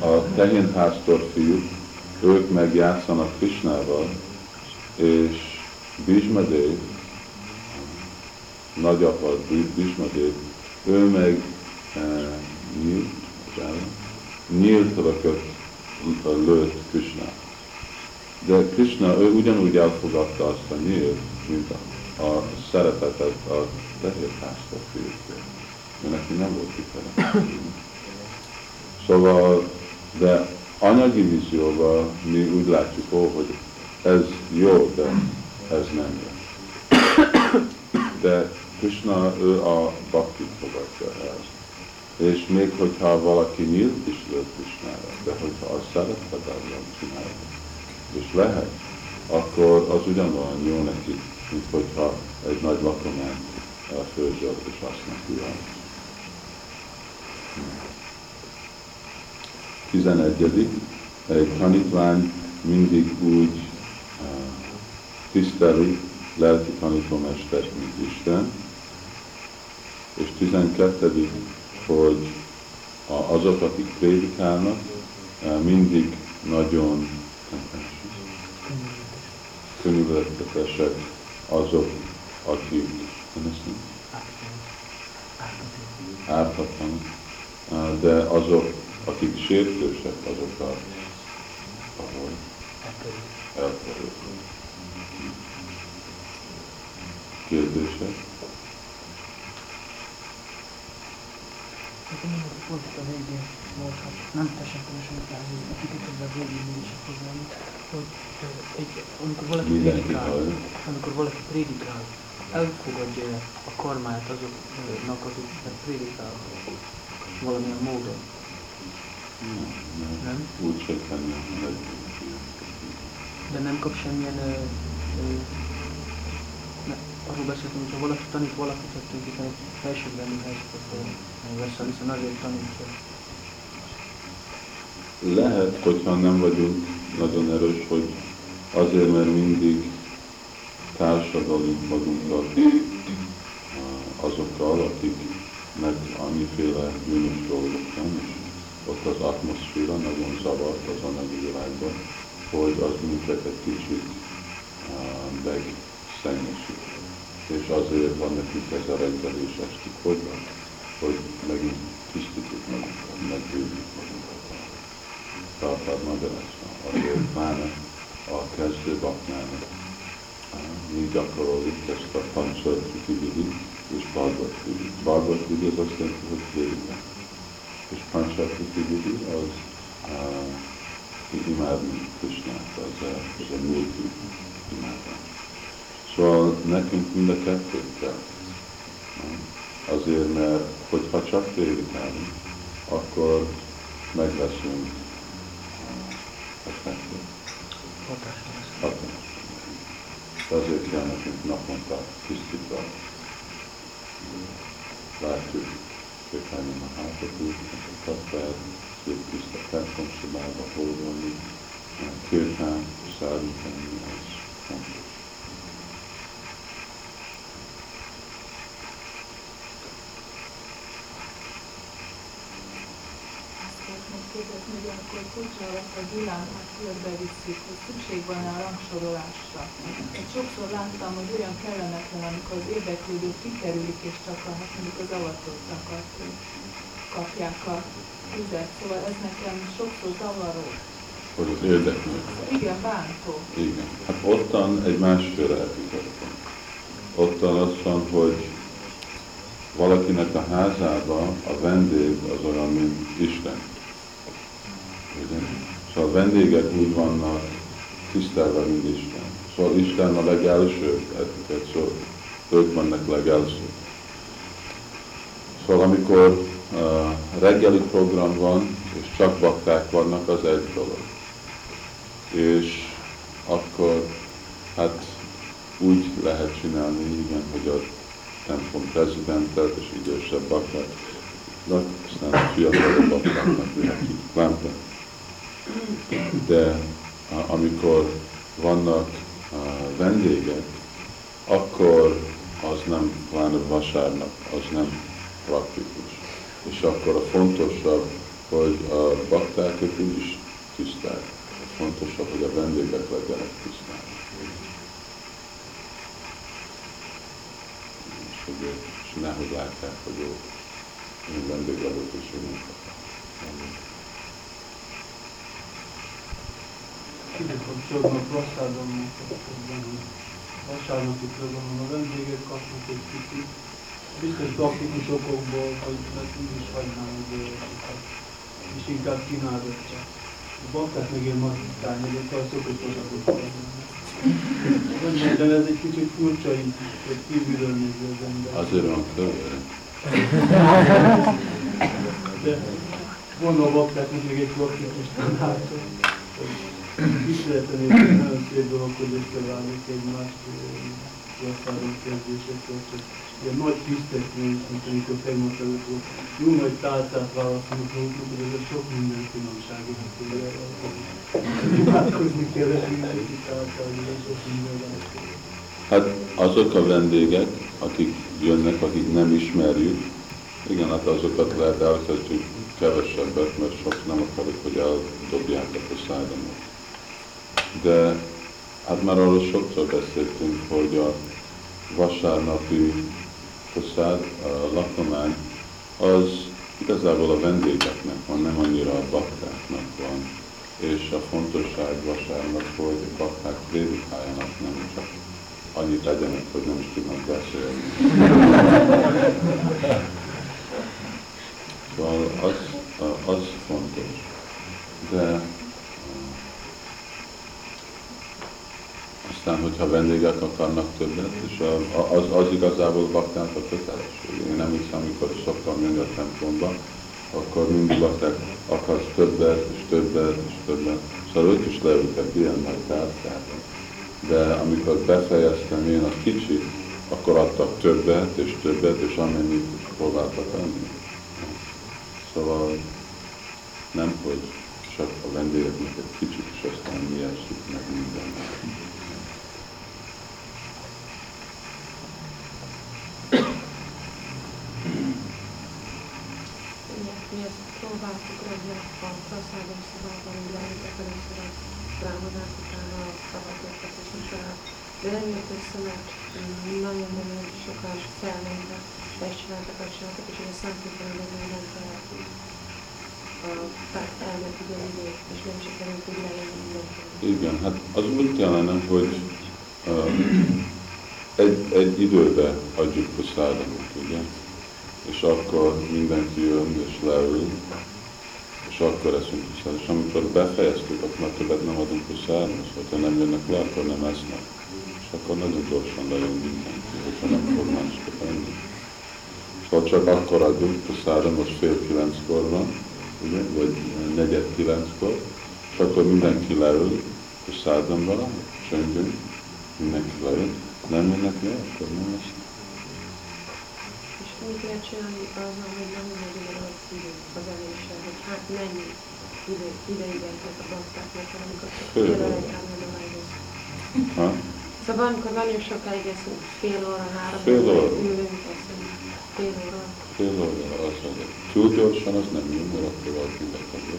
a tehénháztor fiúk, ők meg játszanak Krisnával, és Bhishmadev nagyapa Bhishmadev, ő meg e, nyílt, nyílt rakott lőtt Krishna. De Krishna, ő ugyanúgy elfogadta azt a nyílt, mint a, a szeretetet a fehér pásztor fiúkért. Mert neki nem volt kifele. Szóval, de anyagi vízióval mi úgy látjuk, ó, hogy ez jó, de ez nem jó. De Krishna, ő a baktit fogadja el. És még hogyha valaki nyílt is lőtt Krishnára, de hogyha azt szeretetedben csinálja, és lehet, akkor az ugyanolyan jó neki, mint hogyha egy nagy lakományt főzsölt, és azt neki van. 11. Egy tanítvány mindig úgy tiszteli lelki tanítómestert, mint Isten, és 12. hogy azok, akik prédikálnak, mindig nagyon könyörületesek azok, akik ártatlanak, de azok, akik sértősek, azok a, ahol elkerülnek. Kérdések? Pont a végén volt, nem pontosan utáni, akiket ezzel a végén mégis hozzám, hogy egy, amikor valaki prédikál, amikor valaki prédikál, elfogadja a karmát azoknak, akiknek prédikál valamilyen módon. Nem, nem. Nem? Úgy se nem De nem kap semmilyen ö, ö, ne, arról beszéltünk, hogyha valaki tanít valakit, hogy tulajdonképpen egy felsőbbrendű helyzetet veszel, hiszen azért. Lehet, hogyha nem vagyunk nagyon erős, hogy azért, mert mindig társadalunk magunkat azokkal, akiknek annyiféle bűnös dolgok van, és ott az atmoszféra nagyon zavart az anyagi világban, hogy az minket egy kicsit megszennyesít. És azért van nekünk ez a reggelés esti kodban, hogy megint tisztítjuk magunkat, megvédjük magunkat. Tartad magyarázna. Azért pláne a kezdő baknának mi gyakoroljuk ezt a pancsartri és bhagavad Bhagavad az azt jelenti, hogy prédikál és Panchakritividi az uh, imádni Krishnát, az a, az a múlti imádás. Szóval nekünk mind a kettőt kell. Azért, mert hogyha csak prédikálunk, akkor meg leszünk effektív. Hatás. Azért kell nekünk naponta tisztítva. Látjuk, Chaitanya Mahaprabhu, Tattvár, szép tiszta templomszobába hódolni, kirtán, szállítani, az fontos. Hogy amikor kulcsolat a gyulámát körbe viszik, hogy szükség van a rangsorolásra. Én sokszor láttam, hogy olyan kellemetlen, amikor az érdeklődők kikerülik, és csak a, hát mondjuk az avatottakat kapják a tüzet. Szóval ez nekem sokszor zavaró. Hogy az érdeklődő. Igen, bántó. Igen. Hát ottan egy másféle epizód van. Ottan az van, hogy valakinek a házába a vendég az olyan, mint Isten Ugye? Szóval a vendégek úgy vannak tisztelve, mint Isten. Szóval Isten a legelső etiket, szóval ők vannak legelső. Szóval amikor uh, reggeli program van, és csak bakták vannak, az egy dolog. És akkor hát úgy lehet csinálni, igen, hogy a templom prezidentet és idősebb bakták, aztán a fiatalabb baktáknak lámpát de amikor vannak vendégek, akkor az nem, pláne vasárnap, az nem praktikus. És akkor a fontosabb, hogy a bakták ők úgyis tiszták. Fontosabb, hogy a vendégek legyenek tiszták. hogy ők, és nehogy látják, hogy ő, ő vendégladót és ő nem Ide kapcsolatban a prostádonnak kapcsolatban, hogy vasárnapi programon a vendégek kapnak egy kicsit, biztos praktikus okokból, hogy mert úgy is hagynám, hogy és inkább kínálod csak. A bankát meg én magítálni, de a szokott de ez egy kicsit furcsa így, hogy kívülről nézi az ember. Azért van kövér. De gondolom, baktáknak még egy praktikus tanácsot, hogy tiszteleten nagyon szép dolog, hogy összeválik egymást lasztáron kérdésekkel, csak ilyen nagy tiszteknél, mint amikor tegnap előtt volt, jó nagy tálcát választunk hogy ez sok minden finomságot, hogy imádkozni kell, hogy tálcát, hogy sok minden Hát azok a vendégek, akik jönnek, akik nem ismerjük, igen, hát azokat lehet elkezdjük kevesebbet, mert sok nem akarok, hogy eldobják a szájdamat. De hát már arról sokszor beszéltünk, hogy a vasárnapi faszád, a lakomány, az igazából a vendégeknek van, nem annyira a baktáknak van. És a fontosság vasárnap, hogy a bakták prédikáljanak, nem csak annyit legyenek, hogy nem is tudnak beszélni. Szóval az, az fontos. De aztán, hogyha vendégek akarnak többet, és az, az igazából baktának a kötelesség. Én nem hiszem, amikor szoktam jönni a templomba, akkor mindig bakták akarsz többet, és többet, és többet. Szóval ők is leültek ilyen nagy tárcát. De amikor befejeztem én a kicsit, akkor adtak többet, és többet, és amennyit próbáltak adni. Szóval nem, hogy csak a vendégeknek egy kicsit, és aztán mi meg minden. mi ezt próbáltuk reggel a praszádok szobában, ugye említek először a rámadás utána a szabadértetés sorát. De nem jött össze, mert nagyon-nagyon sokan felmentek, be is csináltak, azt csináltak, és ugye Szentpéteren az nem a elment idő idő, és nem sikerült úgy lejönni. Igen, hát az úgy kellene, hogy uh, egy, egy időbe adjuk a szádatot, ugye? És akkor mindenki jön és leül, és akkor eszünk vissza. És amikor befejeztük, akkor már többet nem adunk vissza, és ha nem jönnek le, akkor nem esznek. És akkor nagyon gyorsan lejön mindenki, hogyha nem fog másképp enni. És ha csak akkor adunk a szára, most fél kilenckor van, ugye, vagy negyed kilenckor, és akkor mindenki leül a szádamra, csöngünk, mindenki leül, nem jönnek le, akkor nem esznek mit lehet csinálni azzal, hogy nem oda az idő az elésre, hogy hát mennyi idő, ideig értek a baktáknak, amikor fél óra Ha? Szóval amikor nagyon sokáig eszünk, fél óra, három fél óra. ülünk, eszünk, fél óra. Fél óra, az az. Túl gyorsan az nem jó, mert akkor valaki megkapja.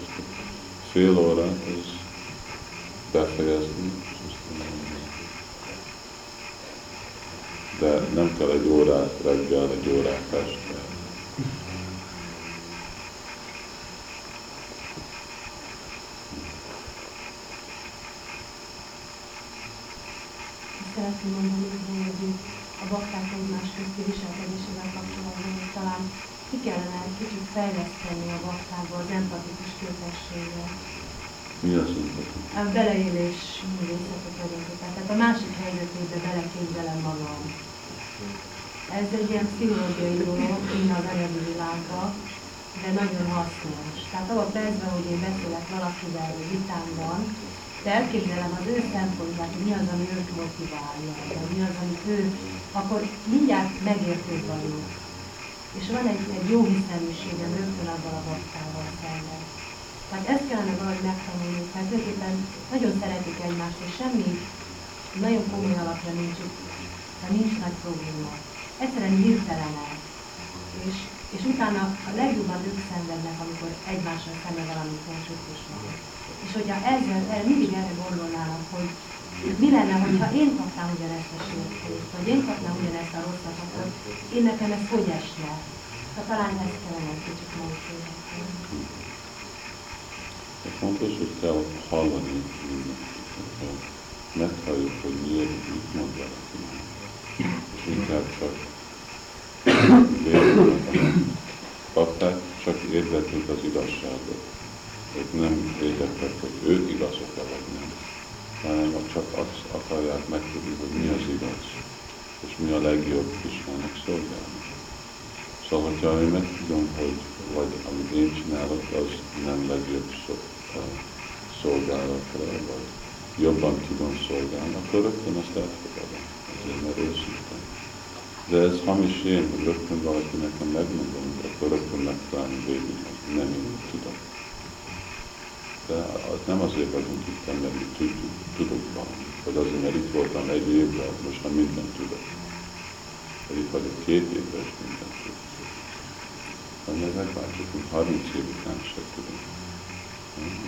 Fél óra, ez befejezni, de nem kell egy órát reggel, egy órát este. Szeretném mondani, hogy a bakták egymás közti viselkedésével kapcsolatban talán ki kellene egy kicsit fejleszteni a baktákba az empatikus képességet. Mi az empatikus? A beleélés művészetet tulajdonképpen. Tehát a másik helyzetébe beleképzelem magam ez egy ilyen pszichológiai dolog, én az anyagi világba, de nagyon hasznos. Tehát abban a percben, hogy én beszélek valakivel vitámban, de elképzelem az ő szempontját, hogy mi az, ami őt motiválja, vagy mi az, amit ő, akkor mindjárt megértő vagyok. És van egy, egy jó hiszeműségem rögtön azzal a baktával szemben. Tehát ezt kellene valahogy megtanulni, mert tulajdonképpen nagyon szeretik egymást, és semmi nagyon komoly alapja nincs, de nincs nagy probléma egyszerűen hirtelenek. És, és utána a legjobban ők szenvednek, amikor egymással szemben valami konfliktus van. És hogyha ezzel, erre mindig erre gondolnának, hogy Mi lenne, hogyha én kaptam ugyanezt a sértést, vagy én kaptam ugyanezt a rosszat, akkor én nekem ez hogy esne? Ha talán ezt kellene egy kicsit megkérdezni. Fontos, hogy kell hallani mindenkit. Meghalljuk, hogy miért mit mond valaki. Inkább csak Bakták csak érdeklik az igazságot. Ők nem érdeklik, hogy ők igazok-e vagy nem, hanem csak azt akarják megtudni, hogy mi az igaz, és mi a legjobb Istennek szolgálni. Szóval, hogyha én megtudom, hogy vagy amit én csinálok, az nem legjobb szolgálatra, vagy jobban tudom szolgálni, akkor rögtön azt elfogadom. Mert őszintén. De ez hamis én, hogy rögtön valaki nekem megmondom, akkor rögtön megtalálni végül, hogy nem én tudok. De az nem azért vagyunk itt, mert mi tudjuk, tudok valamit, vagy azért, mert itt voltam egy évvel, most már mindent tudok. Vagy itt vagyok két évvel, és mindent tudok. Hanem megváltjuk, hogy 30 év után se tudunk.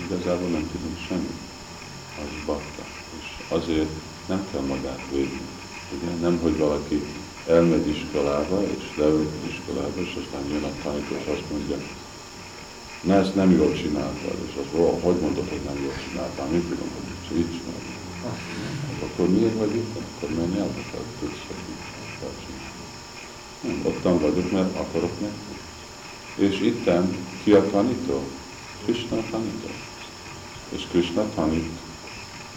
Igazából nem tudunk semmit. Az bakta. És azért nem kell magát védni. Ugye? Nem, hogy valaki elmegy iskolába, és leül iskolába, és aztán jön a tanító, és azt mondja, na ezt nem jól csináltad, és az, ó, hogy mondod, hogy nem jól csináltál, mit tudom, hogy így, így csinálni. Akkor miért vagy itt? Akkor menj el, hogy tudsz, hogy így csinálni. Nem, ottan vagyok, mert akarok neki. És itten ki a tanító? Krishna tanító. És Krishna tanít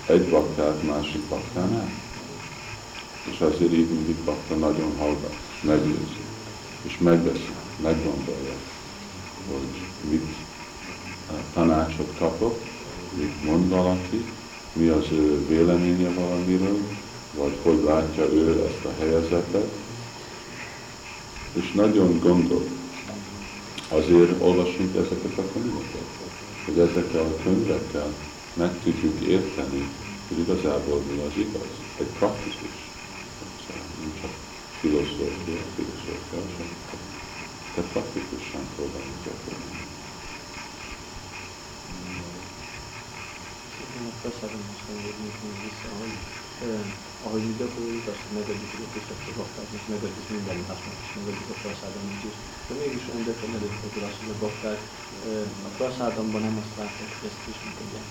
egy baktát másik baktánál. És azért így mindig bakta nagyon hallgat, megnézi, és megveszi, meggondolja, hogy mit eh, tanácsot kapok, mit mond valaki, mi az ő véleménye valamiről, vagy hogy látja ő ezt a helyezetet, és nagyon gondol. Azért olvasunk ezeket a könyveket, hogy ezekkel a könyvekkel meg tudjuk érteni, hogy igazából mi az igaz. Egy praktikus filozófia, filozófia, de praktikusan próbálunk gyakorolni. Szerintem a praszádomhoz kanyarodnék még vissza, hogy ahogy mi gyakoroljuk, azt, hogy megadjuk a kisebb bakták, és megadjuk minden másnak, és megadjuk a praszádomnak is. De mégis olyan gyakran előfordul az, hogy a bakták a praszádomban nem azt látják, hogy ezt is tudják.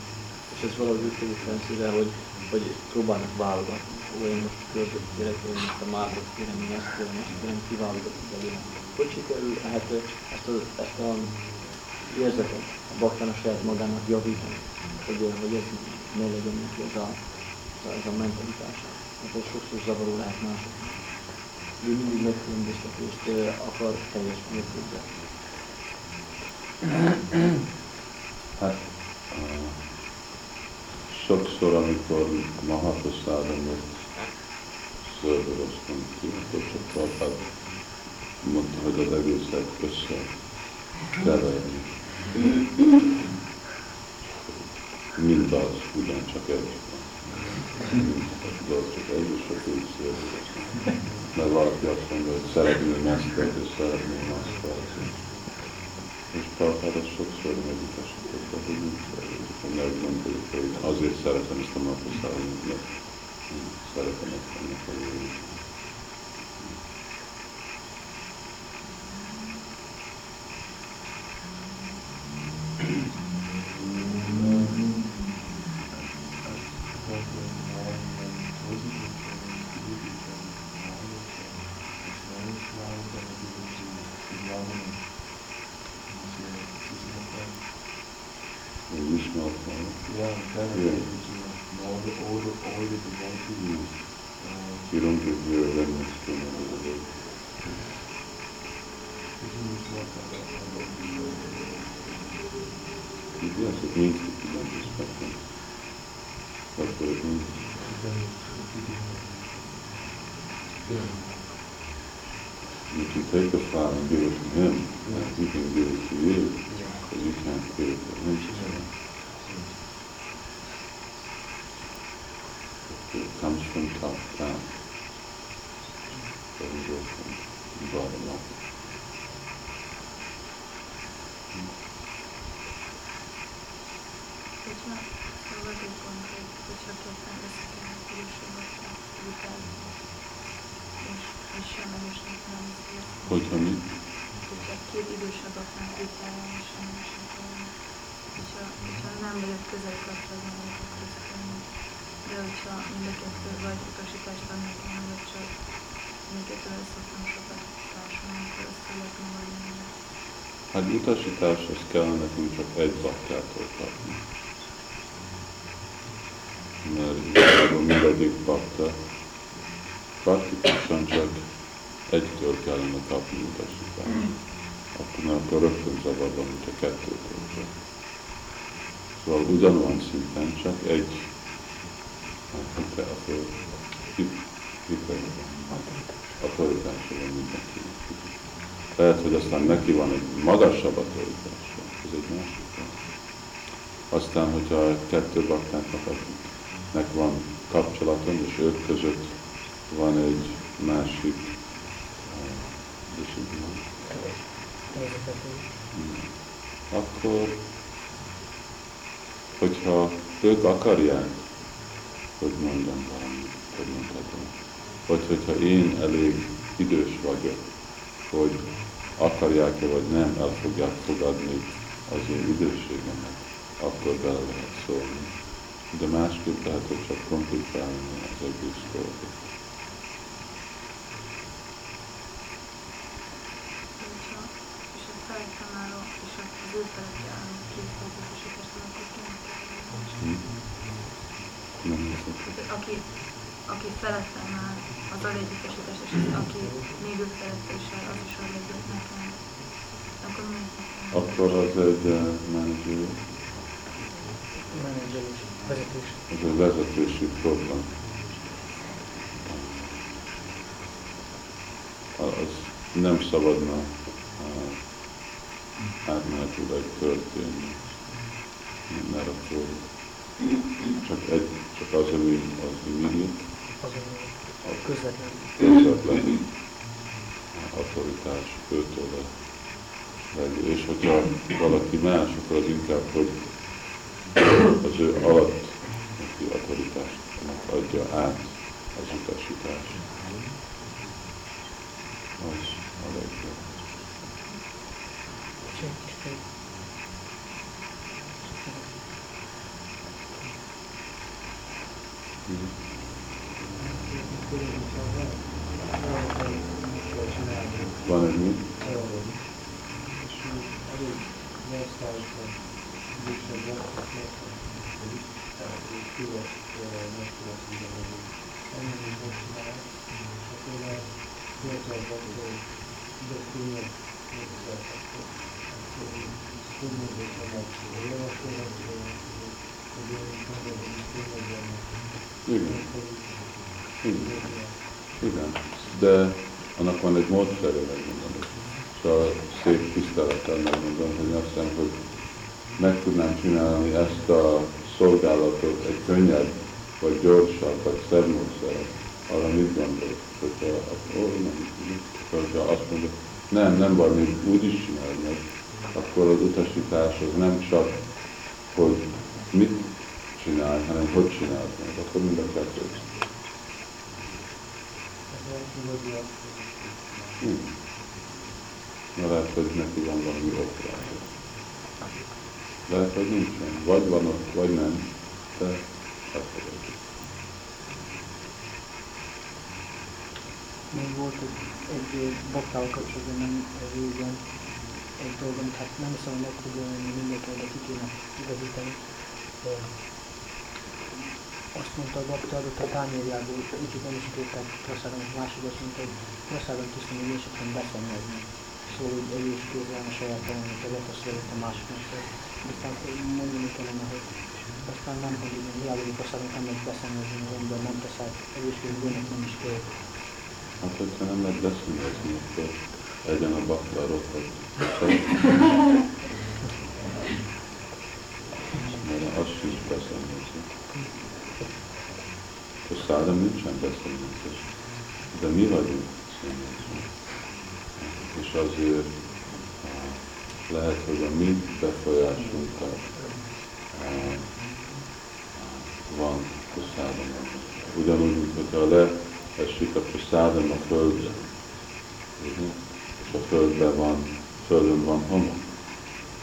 És ez valahogy úgy kerül hogy, hogy próbálnak válogatni én most kérek, én most a mágot kérem, én ezt kérem, ezt kérem, kiválogatok belőle. Hogy sikerül hát ezt a, ezt a érzetet a baktán a saját magának javítani, hogy, hogy ez ne legyen neki ez a, ez a mentalitása. Mert ez sokszor zavaró lehet másoknak. Ő mindig megkülönböztetést akar teljes mértékben. Hát, sokszor, amikor Mahaprasádon jött akkor csak Prabhát mondta, hogy az egészet össze keverni. Mind az, ugyancsak egy. De az csak egy, és úgy szöldöröztünk. Mert valaki azt mondja, hogy szeretném ezt, és szeretném azt. És Prabhát az sokszor megutasította, hogy szöldöröztünk, hogy meggondoljuk, hogy azért szeretem ezt a naposzállót, mert szeretem ezt a jövőt. Hogyha valaki konkrét hogyha ketten összekelnek idősebbeknek vitázni, és, és semlegesnek nem szél. Hogyha mi? Hogyha két idősebbeknek vitája, és semlegesnek nem hogyha, hogyha nem vagyok közel kapcsolatban, akkor összekelni. De hogyha mind a kettő vagy utasítást adnak én, vagy csak mind a kettővel szoktam sokat társulni, akkor össze lehet magadni. Hát utasítás, az kell nekünk csak egy baktától kapni. Mert igazából mindegyik bakta praktikusan csak egytől kellene kapni utasítást. Akkor, mert akkor rögtön zavarban, hogyha kettőtől csak. Szóval ugyanolyan szinten csak egy hite, akkor autoritása van mindenkinek. Lehet, hogy aztán neki van egy magasabb autoritása, ez egy másik. Aztán, hogyha kettő baktáknak nek van kapcsolatom, és ők között van egy másik, és így van. Akkor, hogyha ők akarják, hogy mondjam valamit, hogy mondhatom, vagy hogyha én elég idős vagyok, hogy akarják-e vagy nem, el fogják fogadni az én időségemet, akkor bele lehet szólni. De másképp lehet, hogy csak komplikálni az egész dolgot. Aki, aki felettem áll, az alégyutasítás, és aki még ő felette is az is ad egyet nekem. Akkor mi? Akkor az egy uh, menedzser, menedzselés, vezetés. az egy vezetési program. Az nem szabadna átmenetileg történni, mert akkor csak, egy, csak az, ami az Azon a közvetlen közvetlen autoritás őtől legyen. És hogyha valaki más, akkor az inkább, hogy az ő alatt neki autoritást adja át az utasítást. Az a legjobb. és egy kis pedig. Igen. Igen. Igen. De annak van egy módszerű, megmondom. Szóval szép tisztelettel megmondom, hogy azt hiszem, hogy meg tudnám csinálni ezt a szolgálatot egy könnyebb, vagy gyorsabb, vagy szebb módszer. Arra mit gondolok? Hogyha, ó, nem, hogyha azt mondja, nem, nem még úgy is csinálj meg, akkor az utasítás az nem csak, hogy mit csinálj, hanem hogy csináld meg, akkor mind a kettőt. Hmm. Na lehet, hogy neki van valami ok. Lehet, hogy nincsen. Vagy van ott, vagy nem. De elfogadjuk. Még volt egy, egy baktával kapcsolatban nem régen egy dolog, amit hát nem hiszem, hogy meg fog jönni mindenki, de ki kéne igazítani. Azt mondta a bakta adott a tányérjából, kicsit nem is tudták praszáron, másik azt mondta, hogy praszáron tisztán, hogy és aztán beszennyezni. Szóval, hogy is kézzel a saját kellett, azt mondta a másiknak, aztán mondani kellene, hogy aztán nem, hogy hiába, hogy praszáron nem lehet beszennyezni, az ember nem tesz át, egészségügynek nem is kell. Hát, hogyha nem lehet beszélni, akkor legyen a bakta rokat. Mert az sincs beszélni. A szádam nincsen beszélni. De mi vagyunk beszélni. És azért lehet, hogy a mi befolyásunkat ah, van ugyanúgy, mint hogyha leesik a prasádam a földre, és a földben van, földön van homok,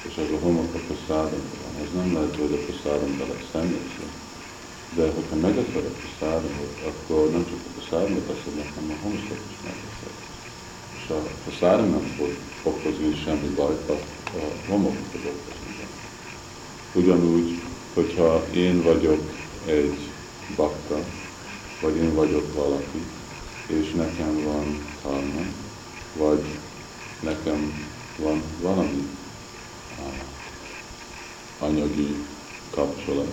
és az a homok a prasádamban van, az nem lehet, hogy a prasádamban lesz szennyezve. De hogyha megeszed a prasádamot, akkor nem csak a prasádamot eszed, hanem a homokot is megeszed. És a prasádam nem fog okozni semmi bajt, a, a homok fog okozni. Ugyanúgy, hogyha én vagyok egy bakta, vagy én vagyok valaki, és nekem van karma, vagy nekem van valami anyagi kapcsolat,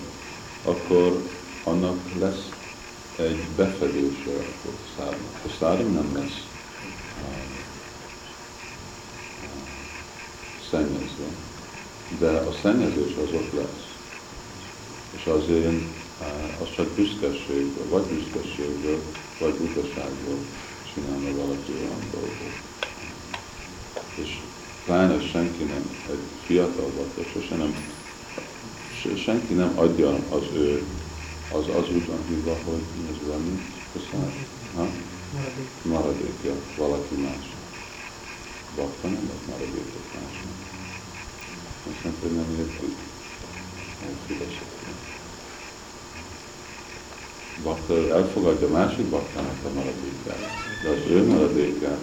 akkor annak lesz egy befedése a szárnak. A szárny nem lesz uh, uh, szennyezve, de a szennyezés az ott lesz. És azért az csak büszkeségből, vagy büszkeségből, vagy butaságból csinálna valaki olyan dolgot. És pláne senki nem, egy fiatal vagy, sose nem, senki nem adja az ő, az, az úgy van hívva, hogy mi az valami, köszönöm, ha? Maradékja valaki más. Bakta nem lehet maradékot másnak. Azt mondta, hogy nem. Nem filozofia bakta elfogadja másik baktának a maradékát, de az ő maradékát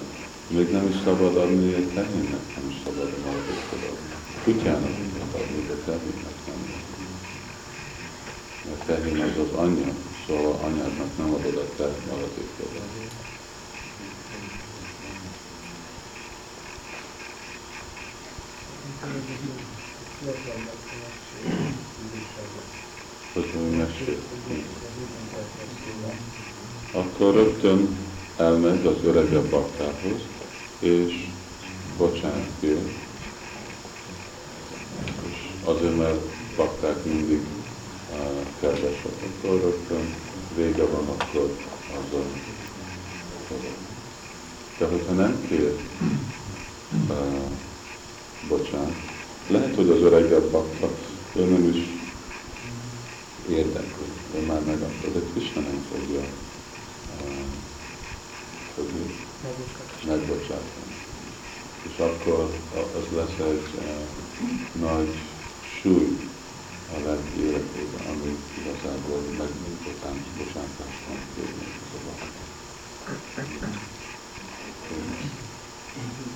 még nem is szabad adni egy tehénnek, nem is szabad a maradékot adni. Kutyának nem adni, de tehénnek nem. Mert tehén az az anyja, szóval anyádnak nem adod a te maradékot. Hogy mesélj akkor rögtön elmegy az öregebb baktához, és bocsánat kér. És azért, mert bakták mindig uh, kedvesek, akkor rögtön vége van, akkor a De hogyha nem kér uh, bocsánat, lehet, hogy az öregebb bakta, ő nem is érdekli, ő már megadta, de Krishna nem fogja fogni, megbocsátani. És akkor az lesz egy uh, nagy súly a lelki életében, ami igazából megbocsátás, bocsátást van kérni Hát